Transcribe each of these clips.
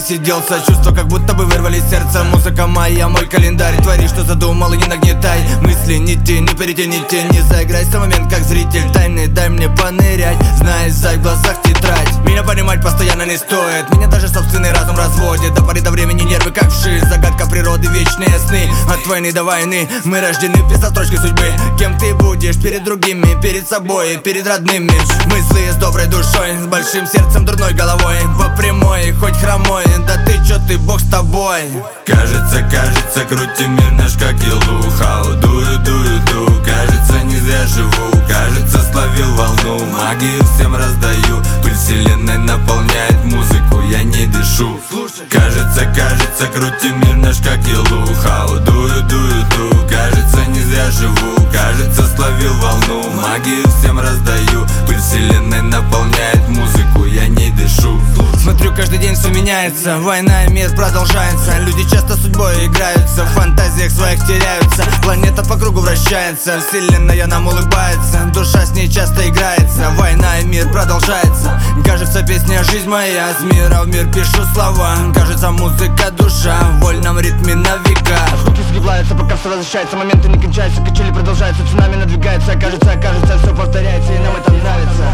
засиделся. Чувство, как будто бы вырвали сердце Музыка моя, мой календарь. Твори, что задумал и не нагнетай. Мысли не те, не перетяните Не заиграйся момент, как зритель. Тайны дай мне понырять. Знай, за глазах тетрадь. Меня понимать постоянно не стоит. Меня даже собственный разум разводит. До поры до времени нервы как вши. Загадка природы, вечные сны. От войны до войны Мы рождены без строчки судьбы. Кем ты будешь перед другими, перед собой, перед родными. Мысли с доброй душой, с большим сердцем, дурной головой. По прямой, хоть хромой, да ты чё, ты бог с тобой. Кажется, кажется, крутим мир наш как елуха Дую, дую, ду, кажется, не зря живу. Кажется, словил волну, магию всем раздаю. Пыль вселенной наполняет музыку, я не дышу. Кажется, кажется, крутим мир наш как елуха Дую, дую, ду, кажется, не зря живу Кажется, словил волну, магию всем раздаю. Пыль вселенной наполняет музыку, я не дышу. Смотрю, каждый день все меняется. Война и мир продолжается. Люди часто судьбой играются. В фантазиях своих теряются. Планета по кругу вращается. Вселенная нам улыбается. Душа с ней часто играется. Война и мир продолжается. Кажется, песня «Жизнь моя» С мира в мир пишу слова. Кажется, музыка душа. В вольном ритме на века. Звуки сгибаются, все возвращается Моменты не кончаются, качели продолжаются Цунами надвигается, кажется, кажется Все повторяется и нам это нравится.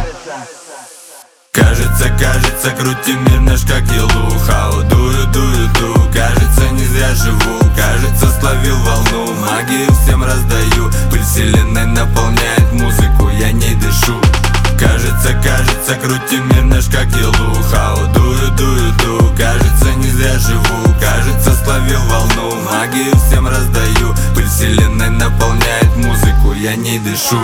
Кажется, кажется, крутим мир наш как елуха Дую, дую, ду, кажется, не зря живу. Кажется, словил волну, магию всем раздаю. Пыль вселенной наполняет музыку, я не дышу. Кажется, кажется, крутим мир магию всем раздаю. Пыль вселенной наполняет музыку, я не дышу